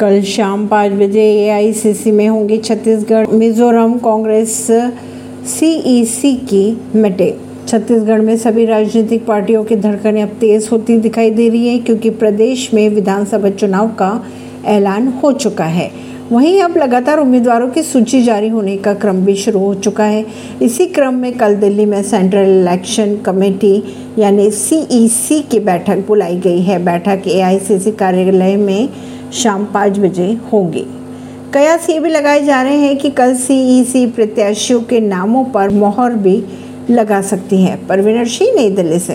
कल शाम पाँच बजे एआईसीसी में होंगी छत्तीसगढ़ मिजोरम कांग्रेस सीईसी की मीटिंग। छत्तीसगढ़ में सभी राजनीतिक पार्टियों की धड़कनें अब तेज होती दिखाई दे रही है क्योंकि प्रदेश में विधानसभा चुनाव का ऐलान हो चुका है। वहीं अब लगातार उम्मीदवारों की सूची जारी होने का क्रम भी शुरू हो चुका है। इसी क्रम में कल दिल्ली में सेंट्रल इलेक्शन कमेटी यानी सीईसी की बैठक बुलाई गई है। बैठक एआईसीसी कार्यालय में शाम पाँच बजे होगी। कयास ये भी लगाए जा रहे हैं कि कल सीईसी प्रत्याशियों के नामों पर मोहर भी लगा सकती है परवीनर सिंह नई दिल्ली से।